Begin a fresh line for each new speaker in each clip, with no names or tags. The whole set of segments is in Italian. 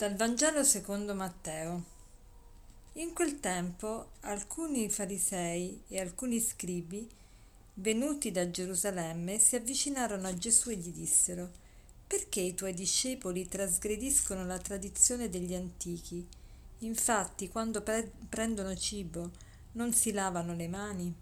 Dal Vangelo secondo Matteo. In quel tempo alcuni farisei e alcuni scribi, venuti da Gerusalemme, si avvicinarono a Gesù e gli dissero, perché i tuoi discepoli trasgrediscono la tradizione degli antichi? Infatti, quando pre- prendono cibo, non si lavano le mani?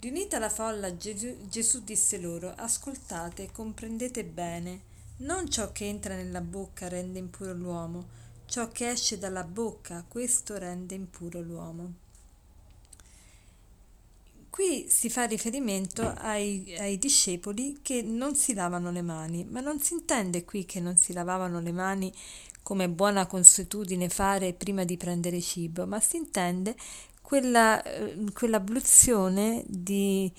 Riunita la folla, Gesù, Gesù disse loro, ascoltate comprendete bene non ciò che entra nella bocca rende impuro l'uomo, ciò che esce dalla bocca, questo rende impuro l'uomo. Qui si fa riferimento ai, ai, discepoli che non si lavano le mani, ma non si intende qui che non si lavavano le mani come buona consuetudine fare prima di prendere cibo, ma si intende quella, eh, quell'abluzione di,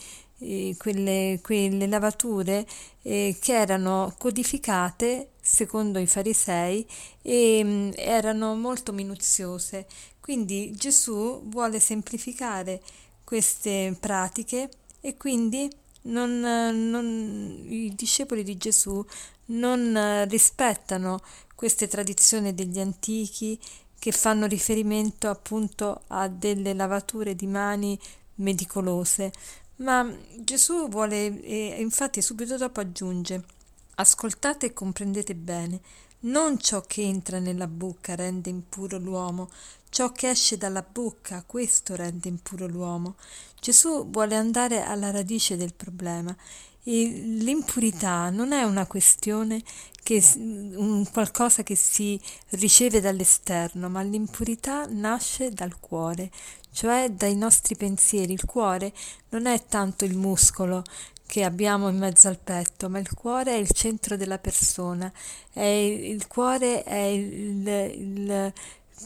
quelle, quelle, lavature eh, che erano codificate secondo i farisei e mh, mm, erano molto minuziose. Quindi Gesù vuole semplificare queste pratiche e quindi non, non, i discepoli di Gesù non rispettano queste tradizioni degli antichi che fanno riferimento appunto a delle lavature di mani medicolose, ma Gesù vuole, e infatti subito dopo aggiunge, ascoltate e comprendete bene, non ciò che entra nella bocca rende impuro l'uomo, ciò che esce dalla bocca, questo rende impuro l'uomo. Gesù vuole andare alla radice del problema e l'impurità non è una questione che un qualcosa che si riceve dall'esterno, ma l'impurità nasce dal cuore, cioè dai nostri pensieri. Il cuore non è tanto il muscolo che abbiamo in mezzo al petto, ma il cuore è il centro della persona, è il cuore è il, il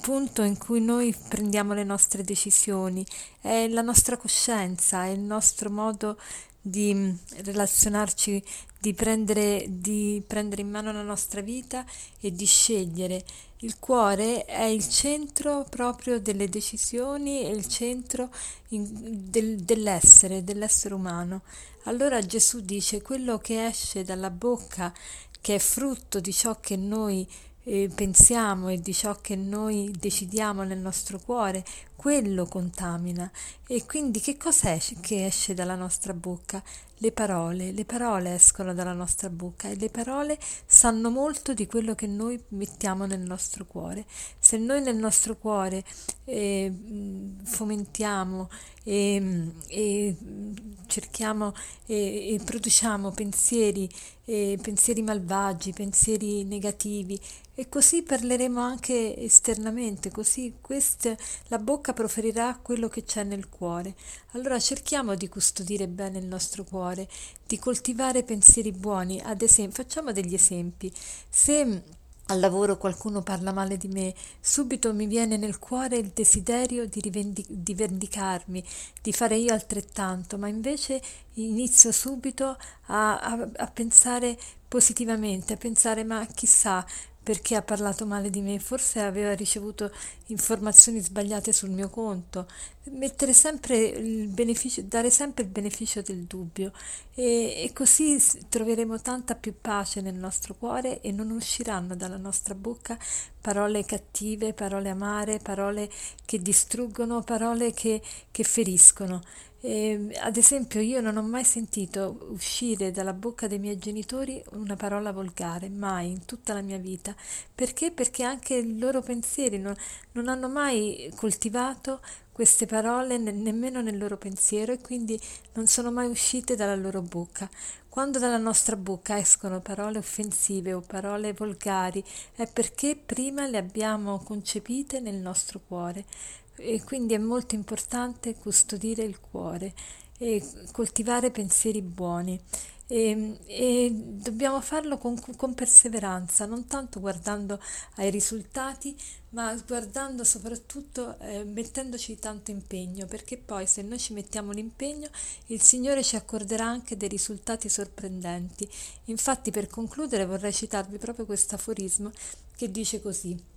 punto in cui noi prendiamo le nostre decisioni, è la nostra coscienza, è il nostro modo di mm, relazionarci, di prendere, di prendere in mano la nostra vita e di scegliere. Il cuore è il centro proprio delle decisioni, è il centro in, del, dell'essere, dell'essere umano. Allora Gesù dice quello che esce dalla bocca, che è frutto di ciò che noi eh, pensiamo e di ciò che noi decidiamo nel nostro cuore, quello contamina. E quindi che esce, che esce dalla nostra bocca? Le parole, le parole escono dalla nostra bocca e le parole sanno molto di quello che noi mettiamo nel nostro cuore. Se noi nel nostro cuore eh, fomentiamo e, e cerchiamo e, e, produciamo pensieri, pensieri malvagi, pensieri negativi e così parleremo anche esternamente, così queste, la bocca proferirà quello che c'è nel cuore. Allora cerchiamo di custodire bene il nostro cuore, di coltivare pensieri buoni. Ad esempio, facciamo degli esempi. Se al lavoro qualcuno parla male di me, subito mi viene nel cuore il desiderio di, rivendic- di vendicarmi, di fare io altrettanto, ma invece inizio subito a, a, a pensare positivamente, a pensare ma chissà, perché ha parlato male di me, forse aveva ricevuto informazioni sbagliate sul mio conto, mettere sempre il beneficio, dare sempre il beneficio del dubbio. E, e così troveremo tanta più pace nel nostro cuore e non usciranno dalla nostra bocca parole cattive, parole amare, parole che distruggono, parole che, che feriscono. Eh, ad esempio, io non ho mai sentito uscire dalla bocca dei miei genitori una parola volgare, mai in tutta la mia vita. Perché? Perché anche i loro pensieri non, non hanno mai coltivato queste parole ne- nemmeno nel loro pensiero e quindi non sono mai uscite dalla loro bocca. Quando dalla nostra bocca escono parole offensive o parole volgari è perché prima le abbiamo concepite nel nostro cuore e quindi è molto importante custodire il cuore e coltivare pensieri buoni e, e dobbiamo farlo con, con, perseveranza, non tanto guardando ai risultati, ma guardando soprattutto eh, mettendoci tanto impegno, perché poi se noi ci mettiamo l'impegno il Signore ci accorderà anche dei risultati sorprendenti. Infatti per concludere vorrei citarvi proprio questo aforismo che dice così.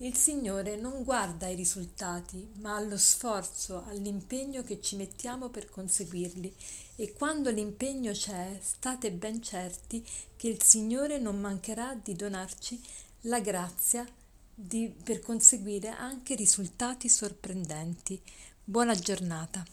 Il Signore non guarda ai risultati, ma allo sforzo, all'impegno che ci mettiamo per conseguirli. E quando l'impegno c'è, state ben certi che il Signore non mancherà di donarci la grazia di, per conseguire anche risultati sorprendenti. Buona giornata.